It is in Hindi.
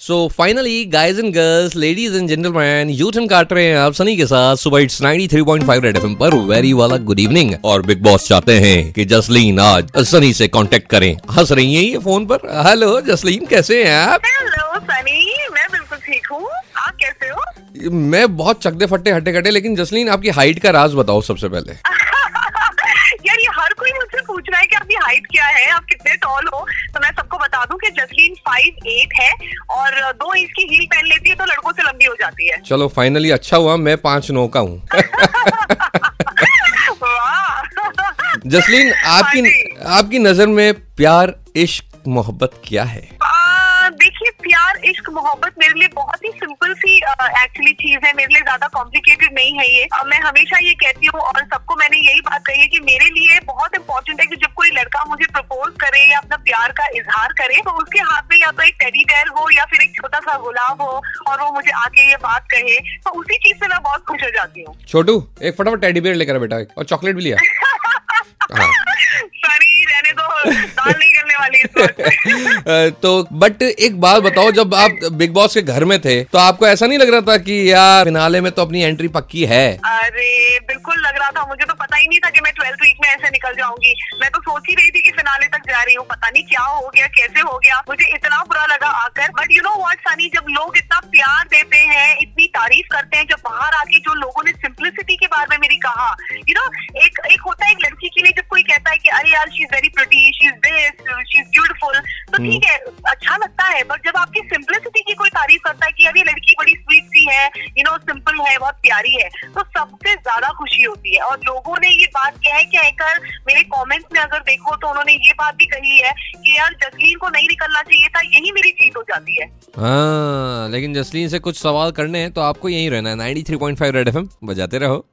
So finally guys and girls ladies and gentleman U-turn काट रहे हैं आप सनी के साथ सुबह इट्स 93.5 रेड एफएम पर वेरी वाला गुड इवनिंग और बिग बॉस चाहते हैं कि जसलीन आज सनी से कांटेक्ट करें। हंस रही हैं ये फ़ोन पर? हेलो जसलीन कैसे हैं आप? हेलो सनी मैं बिल्कुल ठीक हूँ। आप कैसे हो? मैं बहुत चकदे फट्टे हटे कटे लेकिन जसलीन आपकी हाइट का राज बताओ सबसे पहले। यार ये हर कोई मुझसे पूछ रहा है कि आपकी हाइट क्या है? आप कितने टॉल हो? तो मैं एट है और दो इंच की हील पहन लेती है तो लड़कों से लंबी हो जाती है। चलो फाइनली अच्छा हुआ मैं पाँच नौ का हूँ। जसलीन आपकी हाँ आपकी नज़र में प्यार इश्क मोहब्बत क्या है? देखिए प्यार इश्क मोहब्बत मेरे लिए बहुत ही सिंपल सी एक्चुअली चीज़ है। मेरे लिए ज़्यादा कॉम्प्लिकेटेड नहीं है ये। मैं हमेशा ये कहती हूँ और सबको मैंने यही बात कही है कि मेरे लिए बहुत इंपॉर्टेंट है कि जब इजहार करे तो उसके हाथ में या तो एक टेडी बेयर हो या फिर एक छोटा सा गुलाब हो और वो मुझे आके ये बात कहे तो उसी चीज़ से मैं बहुत खुश हो जाती हूँ। छोटू एक फटाफट टेडी बेयर लेकर बेटा और चॉकलेट भी लिया। हाँ सॉरी रहने दो दाल नहीं करने वाली इस वक्त अ, तो बट एक बात बताओ, जब आप बिग बॉस के घर में थे तो आपको ऐसा नहीं लग रहा था कि यार फिनाले में तो अपनी एंट्री पक्की है? अरे, बिल्कुल लग रहा था। मुझे तो पता ही नहीं था कि मैं ट्वेल्थ वीक में ऐसे निकल जाऊँगी। मैं तो सोच ही रही थी कि फिनाले तक जा रही हूँ। पता नहीं क्या हो गया, कैसे हो गया। मुझे इतना बुरा लगा आकर। But you know what Sunny जब लोग इतना प्यार देते हैं, इतनी तारीफ़ करते हैं, जब बाहर आके जो लोगों ने सिंप्लिसिटी के बारे में मेरी कहा यू नो एक एक होता है एक लड़की के लिए जब कोई कहता है कि, अरे यार शी इज़ वेरी तो ठीक है अच्छा लगता है बट जब आपकी सिंपलिसिटी की कोई तारीफ़ करता है कि यार ये लड़की बड़ी स्वीट सी है यू नो सिंपल है बहुत प्यारी है तो सबसे ज़्यादा खुशी होती है। और लोगों ने ये बात कह कहकर मेरे कमेंट्स में अगर देखो तो उन्होंने ये बात भी कही है कि यार जसलीन को नहीं निकलना चाहिए था यही मेरी जीत हो जाती है। हाँ लेकिन जसलीन से कुछ सवाल करने हैं तो आपको यही रहना है 93.5 रेड एफएम बजाते रहो।